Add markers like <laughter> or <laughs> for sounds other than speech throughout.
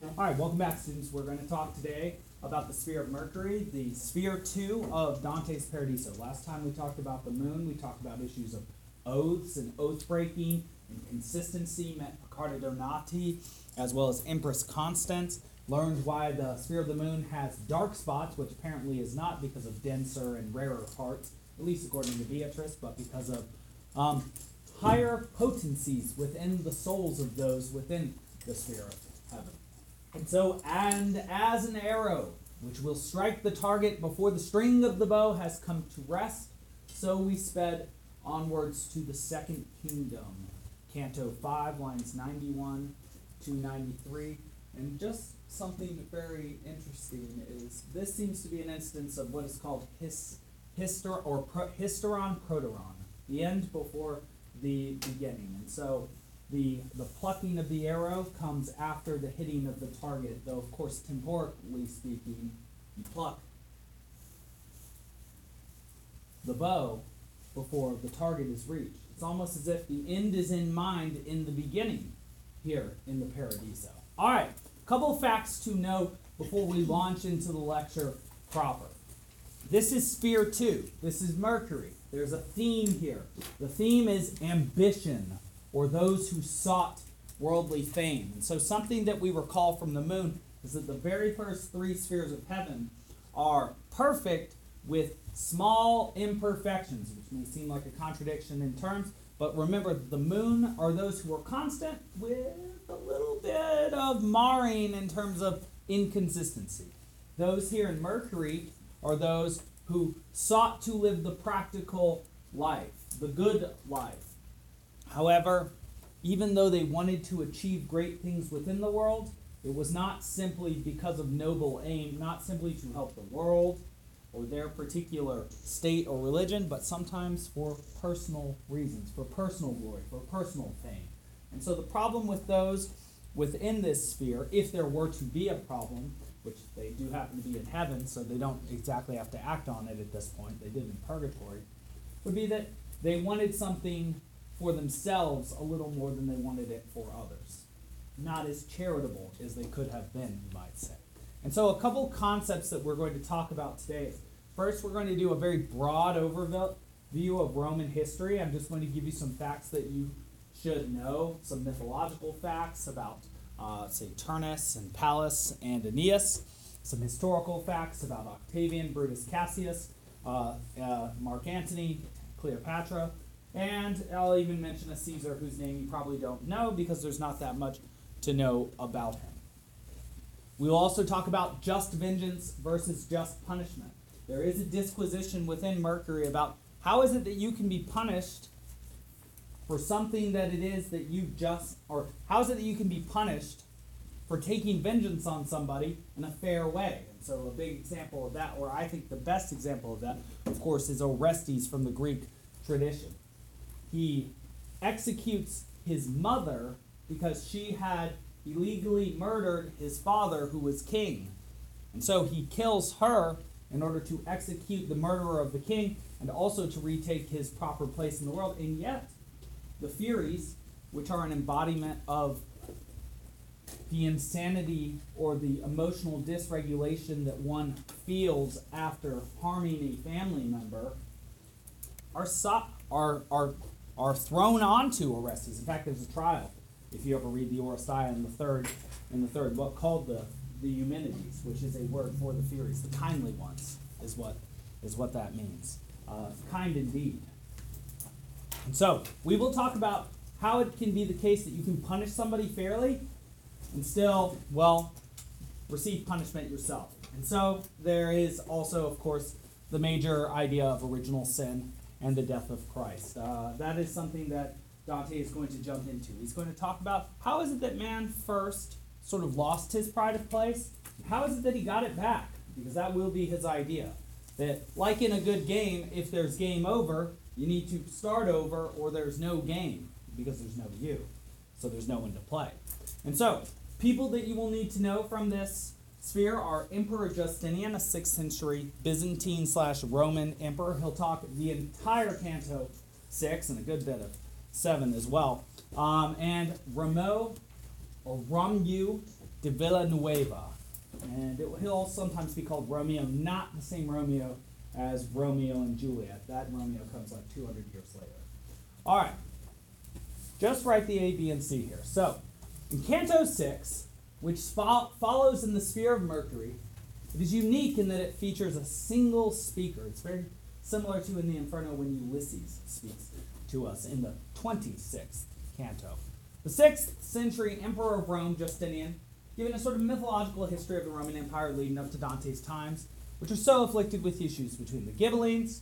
All right, welcome back, students. We're going to talk today about the sphere of Mercury, the sphere two of Dante's Paradiso. Last time we talked about the moon, we talked about issues of oaths and oath breaking and consistency, met Piccarda Donati, as well as Empress Constance. Learned why the sphere of the moon has dark spots, which apparently is not because of denser and rarer parts, at least according to Beatrice, but because of um, higher potencies within the souls of those within the sphere of heaven. And so, and as an arrow which will strike the target before the string of the bow has come to rest, so we sped onwards to the second kingdom. Canto 5, lines 91 to 93. And just something very interesting is this seems to be an instance of what is called his, hyster, or pro, hysteron proteron, the end before the beginning. And so the, the plucking of the arrow comes after the hitting of the target, though, of course, temporally speaking, you pluck the bow before the target is reached. It's almost as if the end is in mind in the beginning here in the Paradiso. All right, a couple facts to note before we launch into the lecture proper. This is sphere two. This is Mercury. There's a theme here. The theme is ambition, or those who sought worldly fame. And so, something that we recall from the moon is that the very first three spheres of heaven are perfect with small imperfections, which may seem like a contradiction in terms. But remember, the moon are those who are constant with a little bit of marring in terms of inconsistency. Those here in Mercury are those who sought to live the practical life, the good life. However, even though they wanted to achieve great things within the world, it was not simply because of noble aim, not simply to help the world or their particular state or religion, but sometimes for personal reasons, for personal glory, for personal fame. And so the problem with those within this sphere, if there were to be a problem, which they do happen to be in heaven, so they don't exactly have to act on it at this point, they did in purgatory, would be that they wanted something for themselves a little more than they wanted it for others. Not as charitable as they could have been, you might say. And so, a couple concepts that we're going to talk about today. First, we're going to do a very broad overview of Roman history. I'm just going to give you some facts that you should know, some mythological facts about, uh, say, Turnus and Pallas and Aeneas, some historical facts about Octavian, Brutus Cassius, uh, uh, Mark Antony, Cleopatra, and I'll even mention a Caesar whose name you probably don't know because there's not that much to know about him. We will also talk about just vengeance versus just punishment. There is a disquisition within Mercury about how is it that you can be punished for something that it is that you just, or how is it that you can be punished for taking vengeance on somebody in a fair way? And so, a big example of that, or I think the best example of that, of course, is Orestes from the Greek tradition. He executes his mother because she had illegally murdered his father, who was king. And so he kills her in order to execute the murderer of the king and also to retake his proper place in the world. And yet, the Furies, which are an embodiment of the insanity or the emotional dysregulation that one feels after harming a family member, are, so- are, are, are thrown onto Orestes. In fact, there's a trial if you ever read the Oresteia in the third in the third book called the the Eumenides, which is a word for the Furies, the kindly ones, is what is what that means. Uh, kind indeed. And so we will talk about how it can be the case that you can punish somebody fairly and still, well, receive punishment yourself. And so there is also, of course, the major idea of original sin and the death of Christ. Uh, that is something that Dante is going to jump into. He's going to talk about how is it that man first sort of lost his pride of place? How is it that he got it back? Because that will be his idea. That, like in a good game, if there's game over, you need to start over or there's no game because there's no you. So there's no one to play. And so, people that you will need to know from this sphere are Emperor Justinian, a 6th century Byzantine slash Roman emperor. He'll talk the entire Canto 6 and a good bit of 7 as well. Um, and Rameau, or Ramu, de Villanueva. And it, he'll sometimes be called Romeo, not the same Romeo as Romeo and Juliet. That Romeo comes like 200 years later. All right. Just write the A, B, and C here. So, in Canto 6, which fo- follows in the sphere of Mercury, it is unique in that it features a single speaker. It's very similar to in the Inferno when Ulysses speaks to us in the 26th canto. The 6th century emperor of Rome, Justinian, giving a sort of mythological history of the Roman Empire leading up to Dante's times, which was so afflicted with issues between the Ghibellines,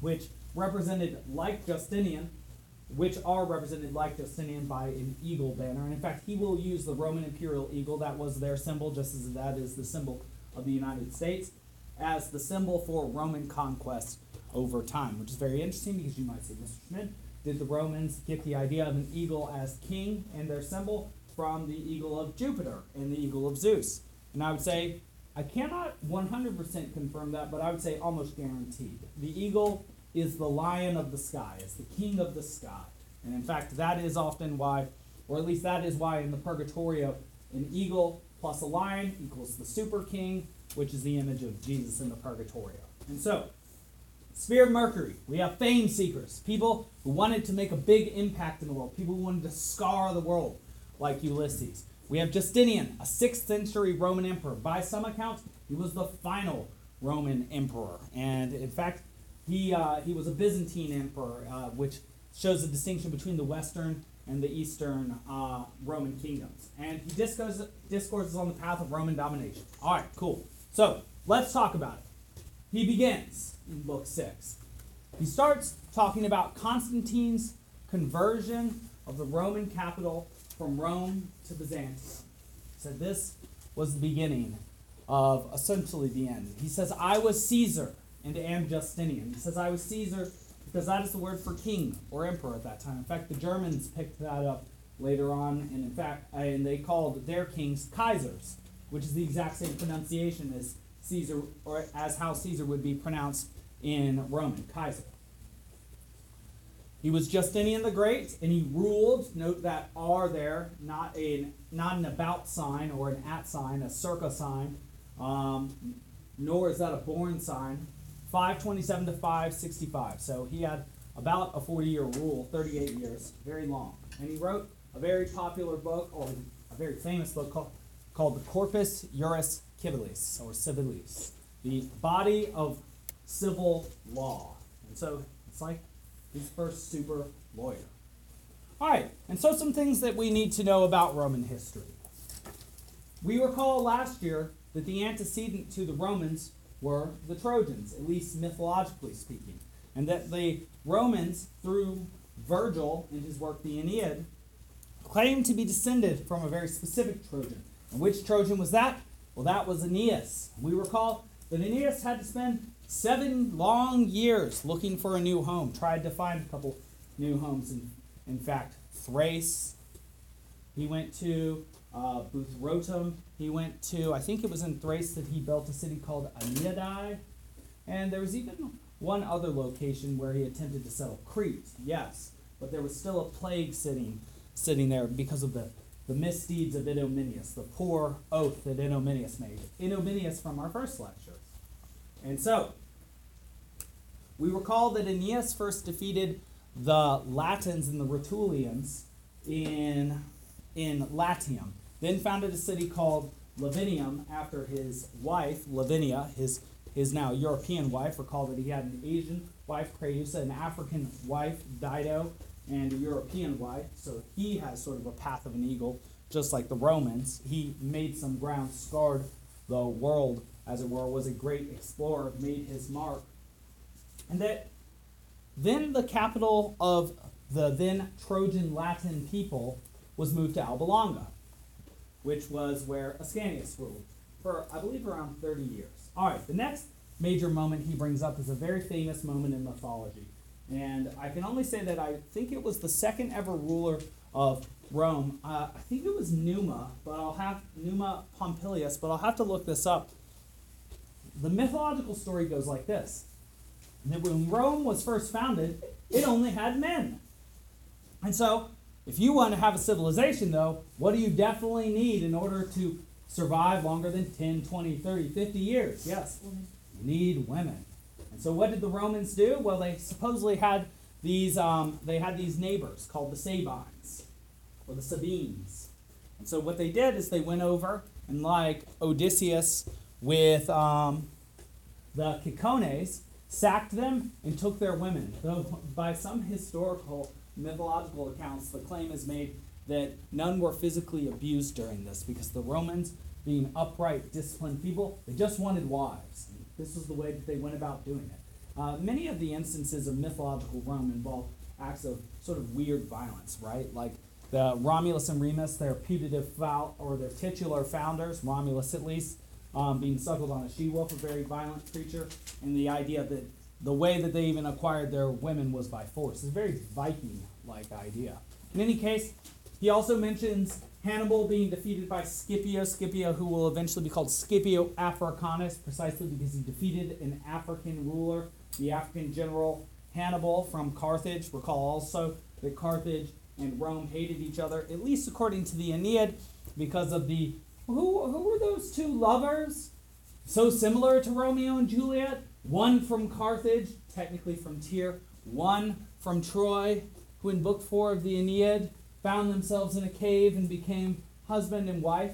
which represented like Justinian, which are represented like Justinian by an eagle banner. And in fact, he will use the Roman imperial eagle, that was their symbol, just as that is the symbol of the United States, as the symbol for Roman conquest over time, which is very interesting because you might say, Mr. Schmidt, did the Romans get the idea of an eagle as king and their symbol from the eagle of Jupiter and the eagle of Zeus? And I would say, I cannot 100% confirm that, but I would say almost guaranteed. The eagle is the lion of the sky, it's the king of the sky. And in fact, that is often why, or at least that is why in the Purgatorio, an eagle plus a lion equals the super king, which is the image of Jesus in the Purgatorio. And so, Sphere of Mercury, we have fame seekers, people who wanted to make a big impact in the world, people who wanted to scar the world, like Ulysses. We have Justinian, a 6th century Roman emperor. By some accounts, he was the final Roman emperor. And in fact, he, uh, he was a Byzantine emperor, uh, which shows the distinction between the Western and the Eastern uh, Roman kingdoms. And he discourses, discourses on the path of Roman domination. All right, cool. So let's talk about it. He begins in Book 6. He starts talking about Constantine's conversion of the Roman capital from Rome to Byzantium. Said this was the beginning of essentially the end. He says, I was Caesar and am Justinian. He says, I was Caesar because that is the word for king or emperor at that time. In fact, the Germans picked that up later on, and in fact, and they called their kings Kaisers, which is the exact same pronunciation as Caesar, or as how Caesar would be pronounced in Roman, Kaiser. He was Justinian the Great, and he ruled. Note that R there, not a not an about sign or an at sign, a circa sign, um, nor is that a born sign. 527 to 565. So he had about a 40 year rule, 38 years, very long. And he wrote a very popular book, or a very famous book called, called the Corpus Juris Civilis, or Civilis, the body of civil law. And so it's like his first super lawyer. All right, and so some things that we need to know about Roman history. We recall last year that the antecedent to the Romans were the Trojans, at least mythologically speaking, and that the Romans, through Virgil in his work The Aeneid, claimed to be descended from a very specific Trojan. And which Trojan was that? Well, that was Aeneas. We recall that Aeneas had to spend seven long years looking for a new home, tried to find a couple new homes. In, in fact, Thrace, he went to uh, Buthrotum. He went to, I think it was in Thrace that he built a city called Aeneadae. And there was even one other location where he attempted to settle Crete, yes. But there was still a plague sitting, sitting there because of the, the misdeeds of Idomeneus, the poor oath that Idomeneus made. Idomeneus from our first lecture. And so, we recall that Aeneas first defeated the Latins and the Rutulians in, in Latium, then founded a city called Lavinium after his wife, Lavinia, his, his now European wife. Recall that he had an Asian wife, Creusa, an African wife, Dido, and a European wife. So he has sort of a path of an eagle, just like the Romans. He made some ground, scarred the world as it were, was a great explorer, made his mark. And that then the capital of the then Trojan Latin people was moved to Alba Longa, which was where Ascanius ruled for, I believe, around 30 years. All right, the next major moment he brings up is a very famous moment in mythology. And I can only say that I think it was the second ever ruler of Rome. Uh, I think it was Numa, but I'll have Numa Pompilius, but I'll have to look this up the mythological story goes like this that when Rome was first founded, it only had men. And so If you want to have a civilization, though, what do you definitely need in order to survive longer than 10, 20, 30, 50 years? Yes, you need women. And so, what did the Romans do? Well, they supposedly had these um, they had these neighbors called the Sabines or the Sabines. And so, what they did is they went over and, like Odysseus with um, the Cicones, sacked them and took their women. Though, by some historical mythological accounts, the claim is made that none were physically abused during this because the Romans, being upright, disciplined people, they just wanted wives. This was the way that they went about doing it. Uh, many of the instances of mythological Rome involve acts of sort of weird violence, right? Like the Romulus and Remus, their putative foul, or their titular founders, Romulus at least, um, being suckled on a she wolf, a very violent creature, and the idea that the way that they even acquired their women was by force. It's a very Viking like idea. In any case, he also mentions Hannibal being defeated by Scipio, Scipio, who will eventually be called Scipio Africanus, precisely because he defeated an African ruler, the African general Hannibal from Carthage. Recall also that Carthage and Rome hated each other, at least according to the Aeneid, because of the who who were those two lovers? So similar to Romeo and Juliet. One from Carthage, technically from Tyre. One from Troy, who in Book Four of the Aeneid found themselves in a cave and became husband and wife,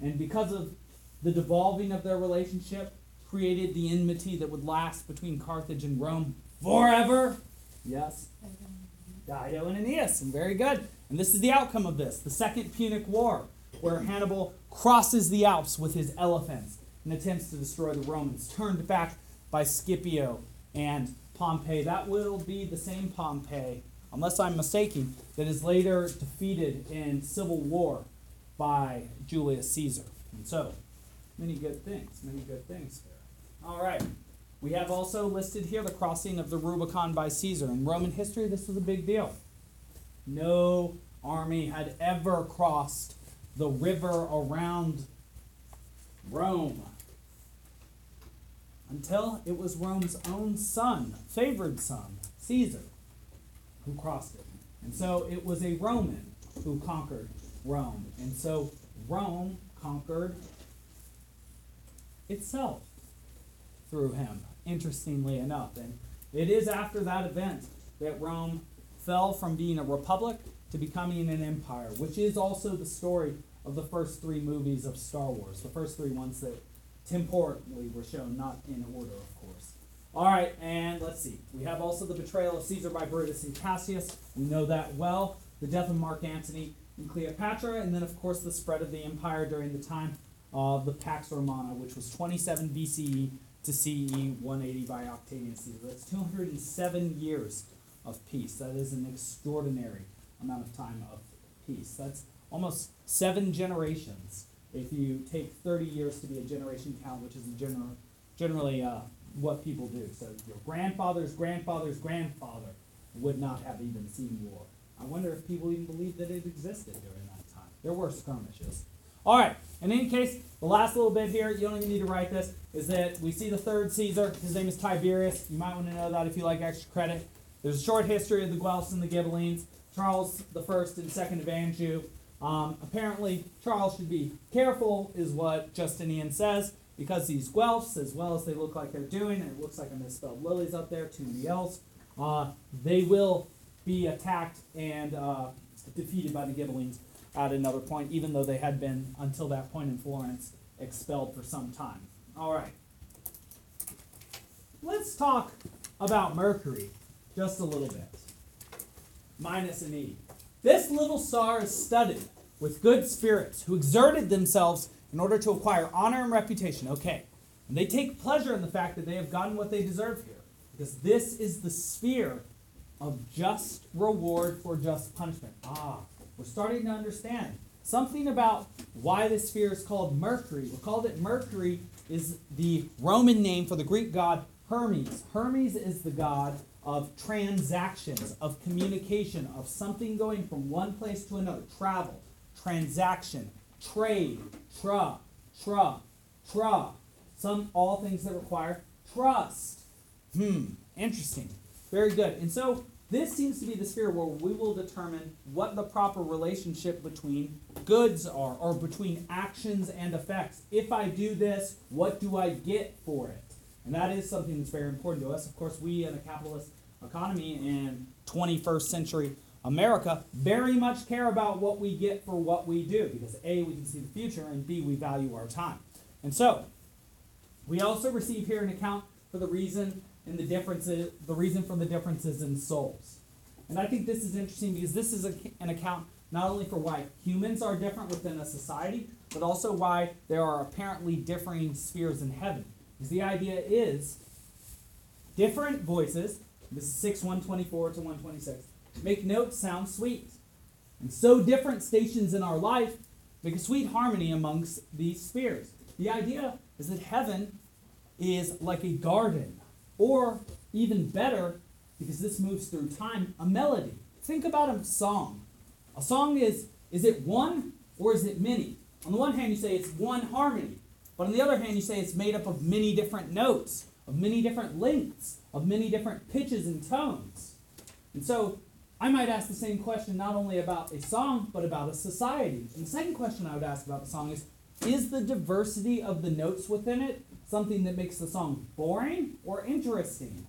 and because of the devolving of their relationship, created the enmity that would last between Carthage and Rome forever. Yes. Dido and Aeneas, and very good. And this is the outcome of this the Second Punic War, where Hannibal crosses the Alps with his elephants and attempts to destroy the Romans, turned back by Scipio and Pompey. That will be the same Pompey unless I'm mistaken, that is later defeated in civil war by Julius Caesar. And so, many good things, many good things. All right. We have also listed here the crossing of the Rubicon by Caesar. In Roman history, this was a big deal. No army had ever crossed the river around Rome until it was Rome's own son, favored son, Caesar who crossed it. And so it was a Roman who conquered Rome. And so Rome conquered itself through him, interestingly enough. And it is after that event that Rome fell from being a republic to becoming an empire, which is also the story of the first three movies of Star Wars, the first three ones that temporally were shown, not in order, of course. All right, and let's see. We have also the betrayal of Caesar by Brutus and Cassius. We know that well. The death of Mark Antony and Cleopatra, and then, of course, the spread of the empire during the time of the Pax Romana, which was 27 BCE to CE 180 by Octavian Caesar. That's 207 years of peace. That is an extraordinary amount of time of peace. That's almost seven generations. If you take 30 years to be a generation count, which is general, generally uh, what people do. So your grandfather's grandfather's grandfather would not have even seen war. I wonder if people even believed that it existed during that time. There were skirmishes. All right. In any case, the last little bit here, you don't even need to write this, is that we see the third Caesar. His name is Tiberius. You might want to know that if you like extra credit. There's a short history of the Guelphs and the Ghibellines. Charles the First and Second of Anjou. Um, apparently, Charles should be careful, is what Justinian says because these Guelphs, as well as they look like they're doing, and it looks like a misspelled lilies up there, many L's, uh, they will be attacked and uh, defeated by the Ghibellines at another point, even though they had been, until that point in Florence, expelled for some time. All right. Let's talk about Mercury just a little bit, minus an E. This little star is studded with good spirits who exerted themselves in order to acquire honor and reputation. Okay. And they take pleasure in the fact that they have gotten what they deserve here. Because this is the sphere of just reward for just punishment. Ah, we're starting to understand something about why this sphere is called Mercury. we call that Mercury is the Roman name for the Greek god Hermes. Hermes is the god of transactions, of communication, of something going from one place to another, travel, transaction, trade, tra, tra, tra. Some all things that require trust. Hmm, interesting. Very good. And so this seems to be the sphere where we will determine what the proper relationship between goods are, or between actions and effects. If I do this, what do I get for it? And that is something that's very important to us. Of course, we in a capitalist economy in 21st century America very much care about what we get for what we do because A, we can see the future, and B, we value our time. And so, we also receive here an account for the reason and the differences, the reason for the differences in souls. And I think this is interesting because this is a, an account not only for why humans are different within a society, but also why there are apparently differing spheres in heaven. Because the idea is different voices, this is 6 124 to 126, make notes sound sweet. And so different stations in our life make a sweet harmony amongst these spheres. The idea is that heaven is like a garden, or even better, because this moves through time, a melody. Think about a song. A song is is it one or is it many? On the one hand, you say it's one harmony, but on the other hand, you say it's made up of many different notes, of many different lengths, of many different pitches and tones. And so I might ask the same question not only about a song, but about a society. And the second question I would ask about the song is Is the diversity of the notes within it something that makes the song boring or interesting?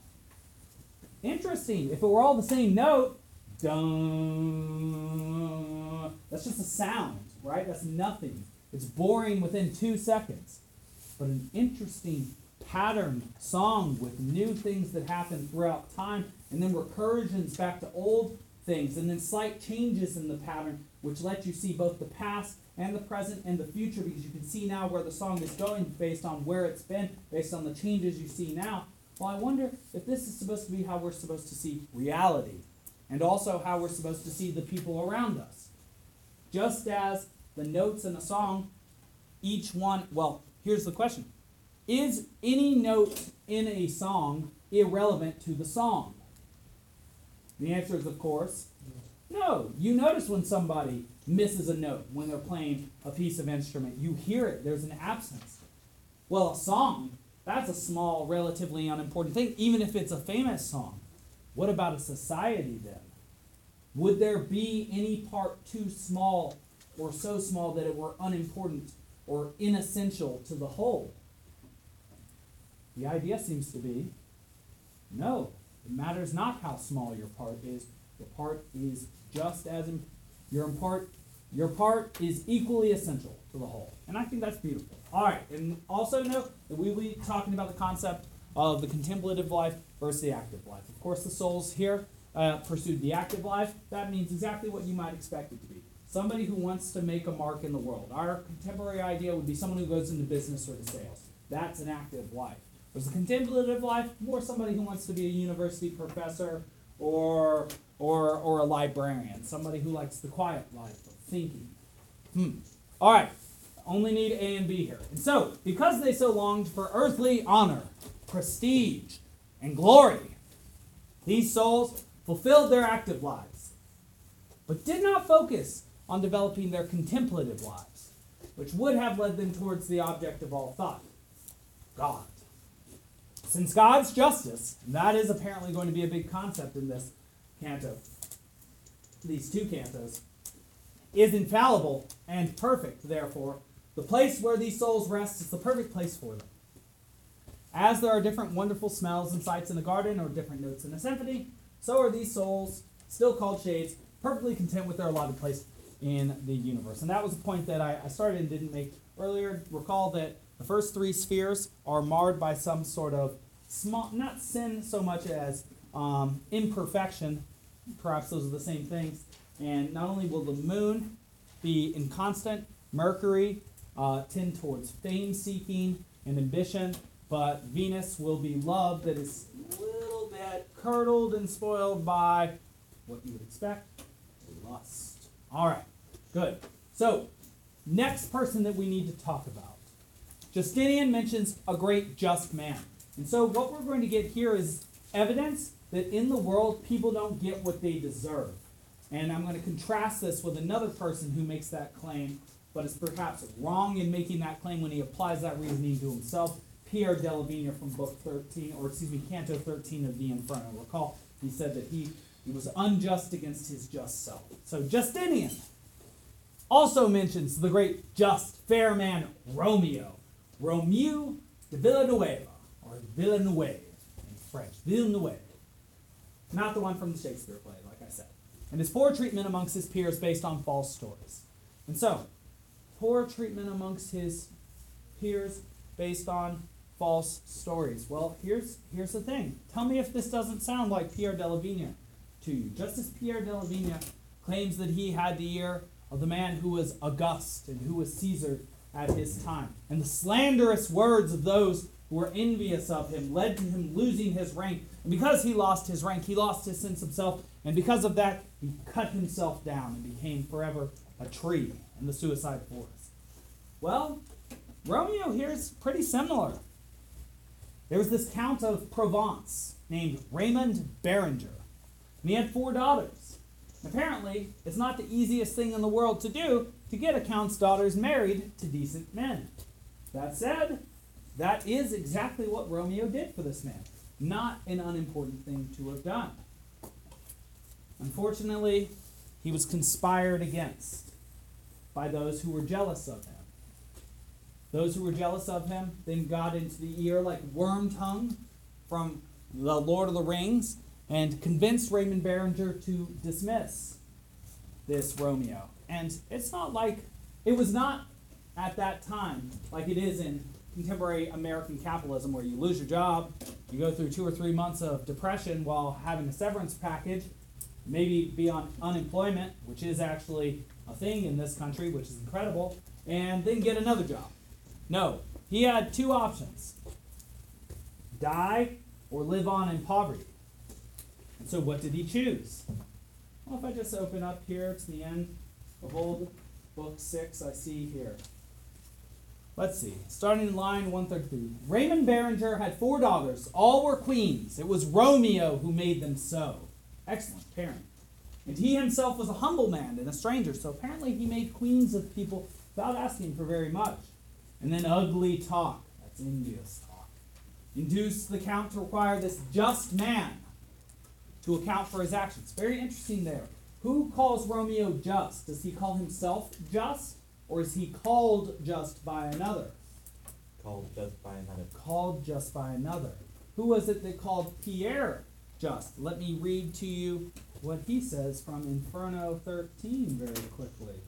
Interesting. If it were all the same note, that's just a sound, right? That's nothing. It's boring within two seconds. But an interesting pattern song with new things that happen throughout time, and then recursions back to old things, and then slight changes in the pattern, which let you see both the past and the present and the future, because you can see now where the song is going based on where it's been, based on the changes you see now. Well, I wonder if this is supposed to be how we're supposed to see reality, and also how we're supposed to see the people around us. Just as the notes in a song, each one, well, here's the question Is any note in a song irrelevant to the song? The answer is, of course, no. You notice when somebody misses a note when they're playing a piece of instrument. You hear it, there's an absence. Well, a song, that's a small, relatively unimportant thing, even if it's a famous song. What about a society then? Would there be any part too small or so small that it were unimportant or inessential to the whole? The idea seems to be no, it matters not how small your part is. Your part is just as your part your part is equally essential to the whole. And I think that's beautiful. All right, and also note that we will be talking about the concept of the contemplative life versus the active life. Of course, the souls here uh, pursued the active life. That means exactly what you might expect it to be. Somebody who wants to make a mark in the world. Our contemporary idea would be someone who goes into business or to sales. That's an active life. There's a contemplative life, more somebody who wants to be a university professor or or or a librarian, somebody who likes the quiet life of thinking. Hmm. All right. Only need A and B here. And so, because they so longed for earthly honor, prestige, and glory, these souls fulfilled their active lives, but did not focus on developing their contemplative lives, which would have led them towards the object of all thought God. Since God's justice, that is apparently going to be a big concept in this canto, these two cantos, is infallible and perfect, therefore, the place where these souls rest is the perfect place for them. As there are different wonderful smells and sights in a garden or different notes in a symphony, so are these souls, still called shades, perfectly content with their allotted place in the universe. And that was a point that I, I started and didn't make earlier. Recall that the first three spheres are marred by some sort of small, not sin so much as um, imperfection. Perhaps those are the same things. And not only will the moon be inconstant, Mercury uh, tend towards fame seeking and ambition, but Venus will be love that is a little bit curdled and spoiled by what you would expect lust. All right, good. So, next person that we need to talk about. Justinian mentions a great just man. And so, what we're going to get here is evidence that in the world people don't get what they deserve. And I'm going to contrast this with another person who makes that claim, but is perhaps wrong in making that claim when he applies that reasoning to himself. Pierre de la Vigne from book 13, or excuse me, Canto 13 of the Inferno. Recall, he said that he He was unjust against his just self. So Justinian also mentions the great just, fair man Romeo. Romeo de Villanueva, or Villeneuve in French. Villeneuve. Not the one from the Shakespeare play, like I said. And his poor treatment amongst his peers based on false stories. And so, poor treatment amongst his peers based on false stories. Well, here's here's the thing. Tell me if this doesn't sound like Pierre de la Vigne to you. Just as Pierre de la Vigne claims that he had the ear of the man who was August and who was Caesar at his time, and the slanderous words of those who were envious of him led to him losing his rank. And because he lost his rank, he lost his sense of self, and because of that, he cut himself down and became forever a tree in the suicide forest. Well, Romeo here is pretty similar. There was this Count of Provence named Raymond Berenger, and he had four daughters. Apparently, it's not the easiest thing in the world to do to get a count's daughters married to decent men. That said, that is exactly what Romeo did for this man. Not an unimportant thing to have done. Unfortunately, he was conspired against by those who were jealous of him. Those who were jealous of him then got into the ear like worm tongue from the Lord of the Rings and convinced Raymond Berenger to dismiss this Romeo. And it's not like, it was not at that time like it is in contemporary American capitalism where you lose your job, you go through two or three months of depression while having a severance package, maybe be on unemployment, which is actually a thing in this country, which is incredible, and then get another job. No, he had two options die or live on in poverty. And so, what did he choose? Well, if I just open up here to the end of old book six, I see here. Let's see, starting in line 133. Raymond Berenger had four daughters. All were queens. It was Romeo who made them so. Excellent parent. And he himself was a humble man and a stranger, so apparently he made queens of people without asking for very much. And then ugly talk, that's envious talk, induced the count to require this just man to account for his actions. Very interesting there. Who calls Romeo just? Does he call himself just, or is he called just by another? Called just by another. Called just by another. Who was it that called Pierre just? Let me read to you what he says from Inferno 13 very quickly.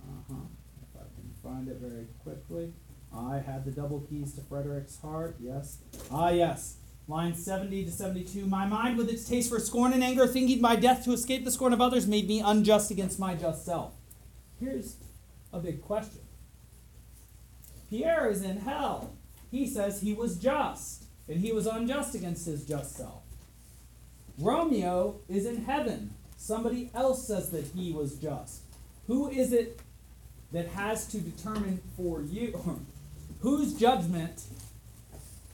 Uh huh. If I can find it very quickly. I had the double keys to Frederick's heart. Yes. Ah, yes. Line 70 to 72. My mind, with its taste for scorn and anger, thinking by death to escape the scorn of others, made me unjust against my just self. Here's a big question Pierre is in hell. He says he was just, and he was unjust against his just self. Romeo is in heaven. Somebody else says that he was just. Who is it that has to determine for you? <laughs> Whose judgment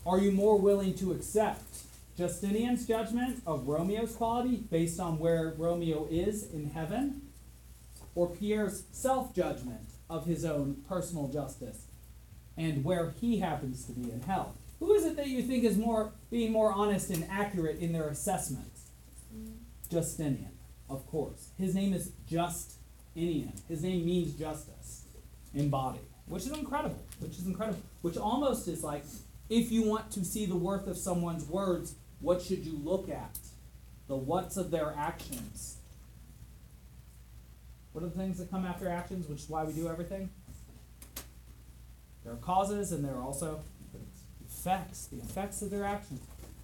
are you more willing to accept? Justinian's judgment of Romeo's quality based on where Romeo is in heaven? Or Pierre's self judgment of his own personal justice and where he happens to be in hell? Who is it that you think is more being more honest and accurate in their assessments? Justinian, of course. His name is Justinian. His name means justice body, which is incredible. Which is incredible. Which almost is like if you want to see the worth of someone's words, what should you look at? The what's of their actions. What are the things that come after actions, which is why we do everything? There are causes and there are also effects, the effects of their actions.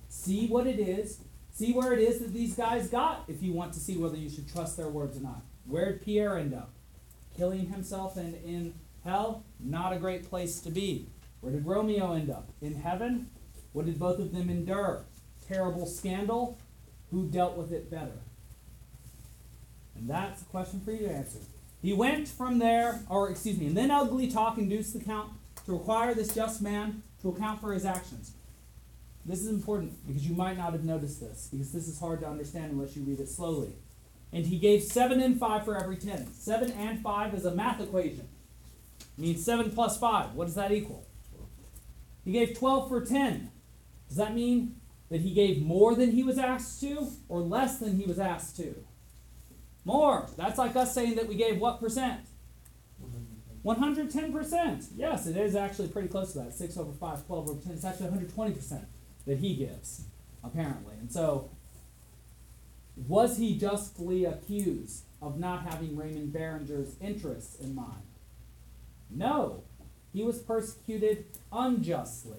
See what it is. See where it is that these guys got if you want to see whether you should trust their words or not. Where did Pierre end up? Killing himself and in hell? Not a great place to be. Where did Romeo end up? In heaven? What did both of them endure? Terrible scandal? Who dealt with it better? And that's a question for you to answer. He went from there, or excuse me, and then ugly talk induced the count to require this just man to account for his actions. This is important because you might not have noticed this, because this is hard to understand unless you read it slowly. And he gave 7 and 5 for every 10. 7 and 5 is a math equation. It means 7 plus 5. What does that equal? He gave 12 for 10. Does that mean that he gave more than he was asked to or less than he was asked to? More. That's like us saying that we gave what percent? 110%. Yes, it is actually pretty close to that. 6 over 5, 12 over 10. It's actually 120% that he gives, apparently. And so, was he justly accused of not having Raymond Berenger's interests in mind? No. He was persecuted unjustly.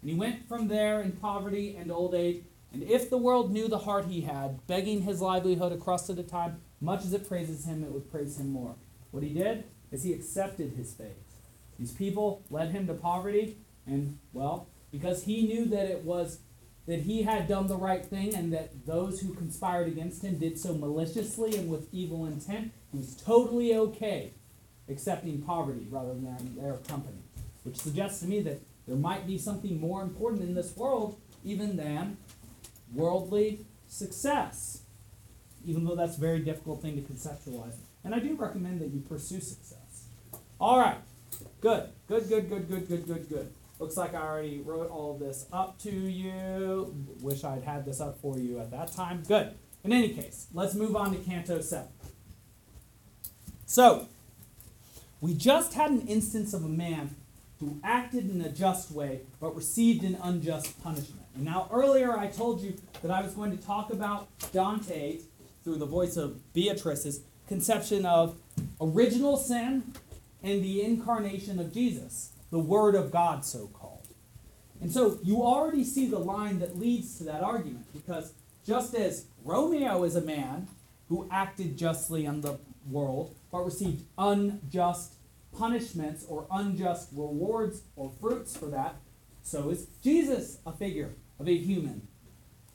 And he went from there in poverty and old age. And if the world knew the heart he had, begging his livelihood across at a time, much as it praises him, it would praise him more. What he did is he accepted his fate. These people led him to poverty, and well, because he knew that it was that he had done the right thing and that those who conspired against him did so maliciously and with evil intent, he was totally okay accepting poverty rather than their company. Which suggests to me that there might be something more important in this world even than worldly success. Even though that's a very difficult thing to conceptualize. And I do recommend that you pursue success. All right. Good. Good, good, good, good, good, good, good. Looks like I already wrote all this up to you. Wish I'd had this up for you at that time. Good. In any case, let's move on to Canto 7. So, we just had an instance of a man who acted in a just way but received an unjust punishment. And now, earlier I told you that I was going to talk about Dante through the voice of Beatrice's conception of original sin and the incarnation of Jesus, the Word of God, so called. And so you already see the line that leads to that argument, because just as Romeo is a man who acted justly in the world, but received unjust punishments or unjust rewards or fruits for that, so is Jesus a figure of a human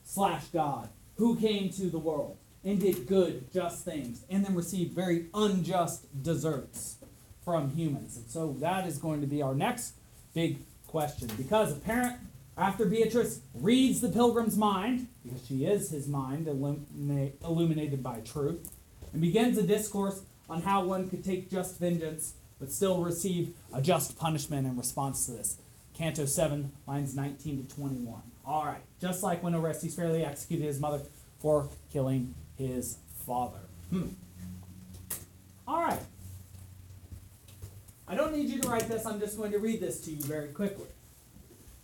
slash God who came to the world and did good, just things, and then received very unjust deserts from humans. And so that is going to be our next big question. Because apparent after Beatrice reads the pilgrim's mind, because she is his mind illuminated by truth, and begins a discourse on how one could take just vengeance but still receive a just punishment in response to this. Canto 7, lines 19 to 21. All right, just like when Orestes fairly executed his mother for killing his father. Hmm. All right, I don't need you to write this, I'm just going to read this to you very quickly.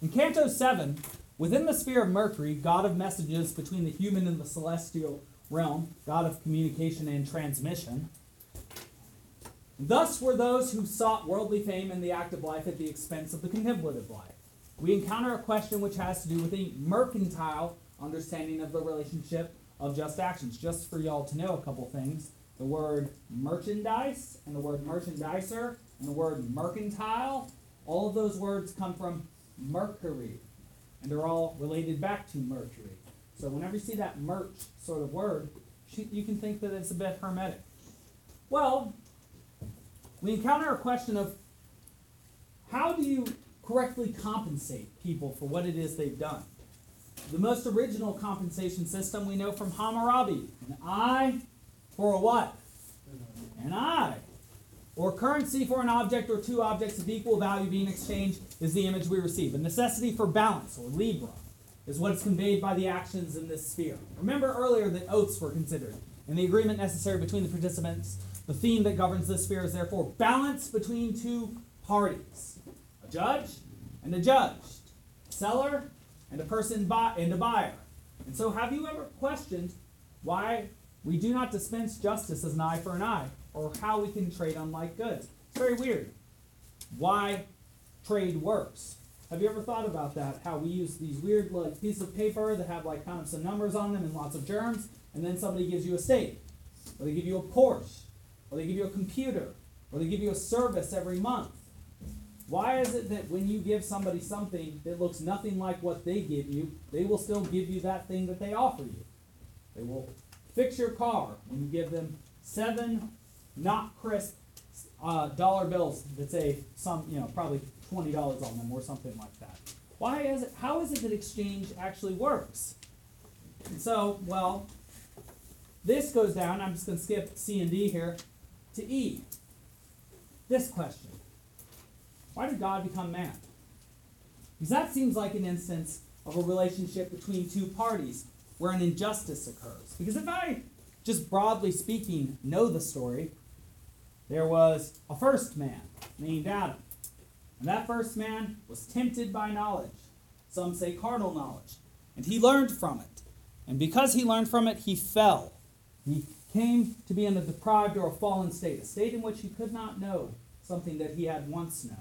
In Canto 7, within the sphere of Mercury, god of messages between the human and the celestial realm, god of communication and transmission, thus were those who sought worldly fame in the active life at the expense of the contemplative life. We encounter a question which has to do with a mercantile understanding of the relationship of just actions. Just for y'all to know a couple things, the word merchandise and the word merchandiser and the word mercantile, all of those words come from Mercury, and they're all related back to Mercury. So whenever you see that merch sort of word, you can think that it's a bit hermetic. Well, we encounter a question of how do you correctly compensate people for what it is they've done? The most original compensation system we know from Hammurabi an eye for a what? An eye or currency for an object or two objects of equal value being exchanged is the image we receive. A necessity for balance, or libra, is what is conveyed by the actions in this sphere. Remember earlier that oaths were considered. and the agreement necessary between the participants, the theme that governs this sphere is therefore balance between two parties a judge and a judged, a seller and a person buy, and a buyer. And so, have you ever questioned why we do not dispense justice as an eye for an eye? or how we can trade unlike goods. It's very weird. Why trade works. Have you ever thought about that? How we use these weird like pieces of paper that have like kind of some numbers on them and lots of germs, and then somebody gives you a steak, or they give you a Porsche, or they give you a computer, or they give you a service every month. Why is it that when you give somebody something that looks nothing like what they give you, they will still give you that thing that they offer you? They will fix your car when you give them seven not crisp uh, dollar bills that say some, you know, probably twenty dollars on them or something like that. Why is it? How is it that exchange actually works? And so, well, this goes down. I'm just going to skip C and D here to E. This question: Why did God become man? Because that seems like an instance of a relationship between two parties where an injustice occurs. Because if I, just broadly speaking, know the story, there was a first man named Adam. And that first man was tempted by knowledge. Some say carnal knowledge. And he learned from it. And because he learned from it, he fell. He came to be in a deprived or a fallen state, a state in which he could not know something that he had once known.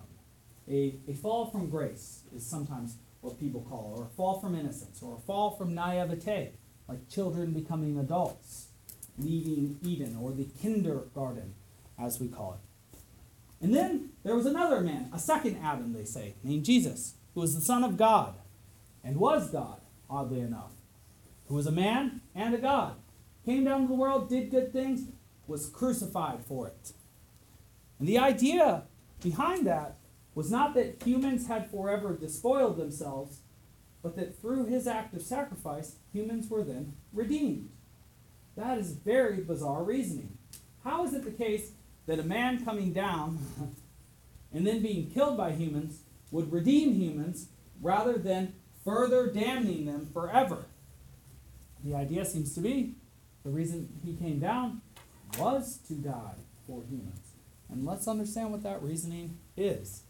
A, a fall from grace is sometimes what people call, or a fall from innocence, or a fall from naivete, like children becoming adults, leaving Eden, or the kindergarten, as we call it. And then there was another man, a second Adam, they say, named Jesus, who was the Son of God, and was God, oddly enough, who was a man and a God, came down to the world, did good things, was crucified for it. And the idea behind that was not that humans had forever despoiled themselves, but that through his act of sacrifice, humans were then redeemed. That is very bizarre reasoning. How is it the case that a man coming down <laughs> and then being killed by humans would redeem humans rather than further damning them forever? The idea seems to be the reason he came down was to die for humans. And let's understand what that reasoning is.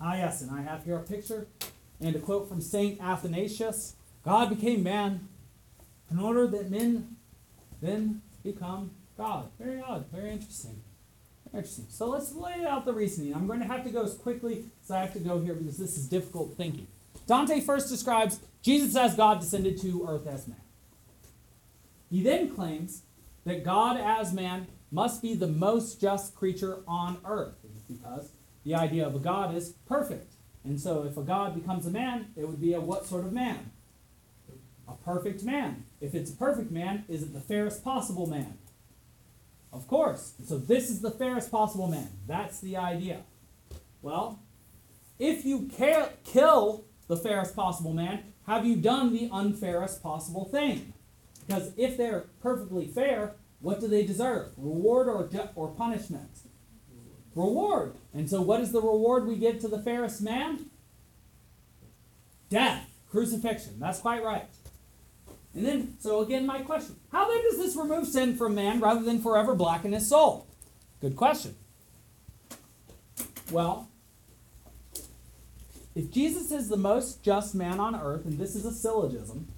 Ah, yes, and I have here a picture and a quote from St. Athanasius God became man in order that men then become God. Very odd, very interesting. Interesting. So let's lay out the reasoning. I'm going to have to go as quickly as I have to go here because this is difficult thinking. Dante first describes Jesus as God descended to earth as man. He then claims that God as man must be the most just creature on earth because the idea of a God is perfect. And so if a God becomes a man, it would be a what sort of man? A perfect man. If it's a perfect man, is it the fairest possible man? Of course. So this is the fairest possible man. That's the idea. Well, if you kill the fairest possible man, have you done the unfairest possible thing? Because if they're perfectly fair, what do they deserve? Reward or, ju- or punishment? Reward. And so, what is the reward we give to the fairest man? Death, crucifixion. That's quite right. And then, so again, my question How then does this remove sin from man rather than forever blacken his soul? Good question. Well, if Jesus is the most just man on earth, and this is a syllogism,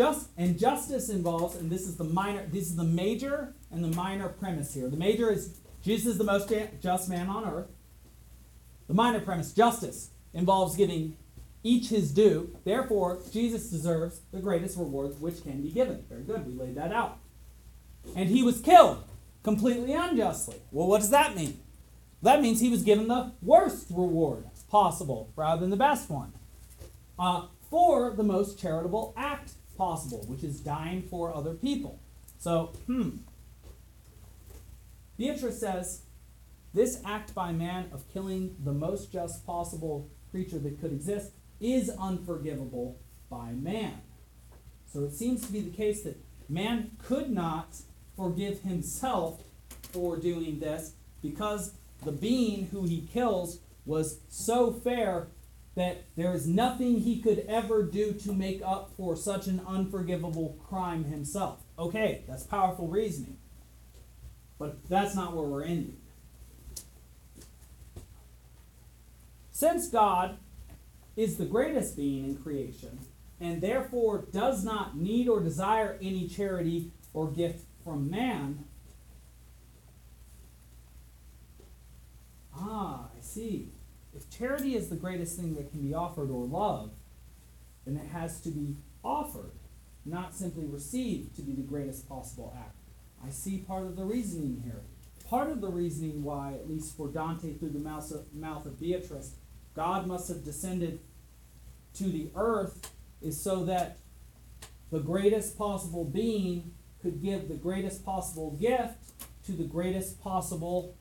just and justice involves, and this is the minor, this is the major and the minor premise here. The major is Jesus is the most just man on earth. The minor premise, justice, involves giving each his due. Therefore, Jesus deserves the greatest reward which can be given. Very good, we laid that out. And he was killed completely unjustly. Well, what does that mean? That means he was given the worst reward possible rather than the best one uh, for the most charitable act possible, which is dying for other people. So, hmm. Beatrice says this act by man of killing the most just possible creature that could exist is unforgivable by man. So it seems to be the case that man could not forgive himself for doing this because the being who he kills was so fair that there is nothing he could ever do to make up for such an unforgivable crime himself. Okay, that's powerful reasoning. But that's not where we're ending. Since God is the greatest being in creation, and therefore does not need or desire any charity or gift from man, ah, I see. If charity is the greatest thing that can be offered or love, then it has to be offered, not simply received to be the greatest possible act. I see part of the reasoning here. Part of the reasoning why, at least for Dante through the mouth of, mouth of Beatrice, God must have descended to the earth is so that the greatest possible being could give the greatest possible gift to the greatest possible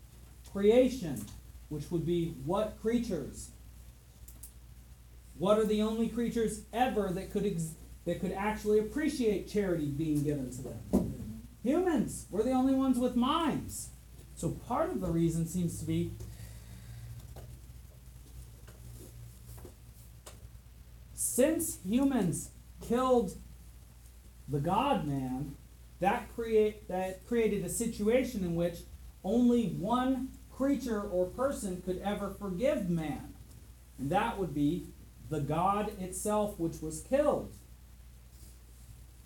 creation, which would be what creatures? What are the only creatures ever that could ex- that could actually appreciate charity being given to them? Humans. We're the only ones with minds. So part of the reason seems to be since humans killed the God man, that create that created a situation in which only one creature or person could ever forgive man. And that would be the God itself which was killed.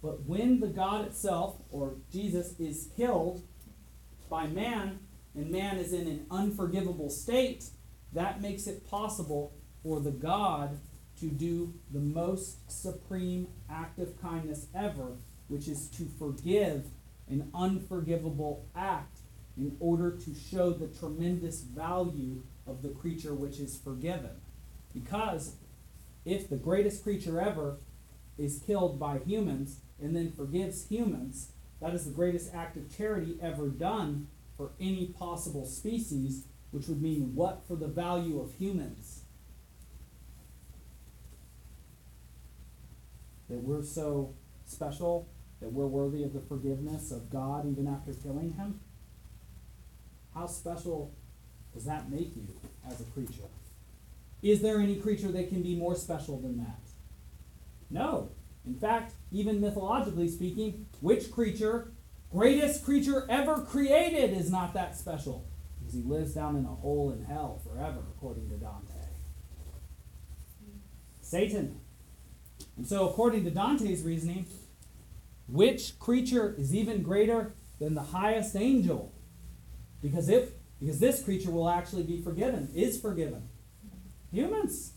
But when the God itself, or Jesus, is killed by man, and man is in an unforgivable state, that makes it possible for the God to do the most supreme act of kindness ever, which is to forgive an unforgivable act in order to show the tremendous value of the creature which is forgiven. Because if the greatest creature ever is killed by humans and then forgives humans, that is the greatest act of charity ever done for any possible species, which would mean what for the value of humans? That we're so special that we're worthy of the forgiveness of God even after killing him? How special does that make you as a creature? Is there any creature that can be more special than that? No. In fact, even mythologically speaking, which creature, greatest creature ever created, is not that special? Because he lives down in a hole in hell forever, according to Dante. Satan. And so, according to Dante's reasoning, which creature is even greater than the highest angel? Because if because this creature will actually be forgiven, is forgiven. Humans.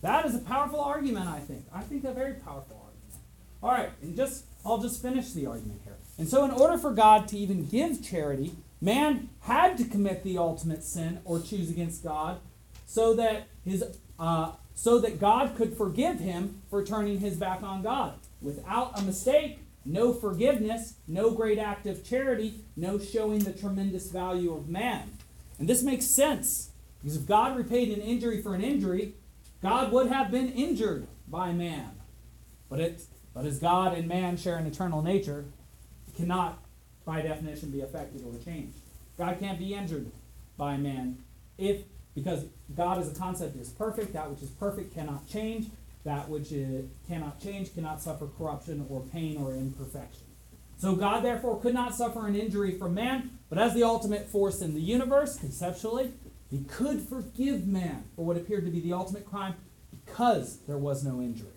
That is a powerful argument, I think. I think a very powerful argument. All right, and just I'll just finish the argument here. And so in order for God to even give charity, man had to commit the ultimate sin or choose against God so that his uh, so that God could forgive him for turning his back on God. Without a mistake, no forgiveness, no great act of charity, no showing the tremendous value of man. And this makes sense because if God repaid an injury for an injury, God would have been injured by man. But it but as God and man share an eternal nature, it cannot by definition be affected or changed. God can't be injured by man if because God as a concept is perfect, that which is perfect cannot change, that which cannot change cannot suffer corruption or pain or imperfection. So God therefore could not suffer an injury from man, but as the ultimate force in the universe, conceptually, he could forgive man for what appeared to be the ultimate crime because there was no injury.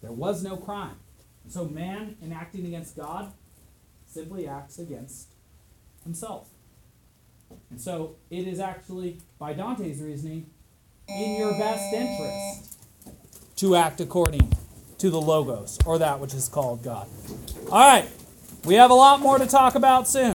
There was no crime. So man, in acting against God, simply acts against himself. And so it is actually, by Dante's reasoning, in your best interest to act according to the Logos, or that which is called God. All right, we have a lot more to talk about soon.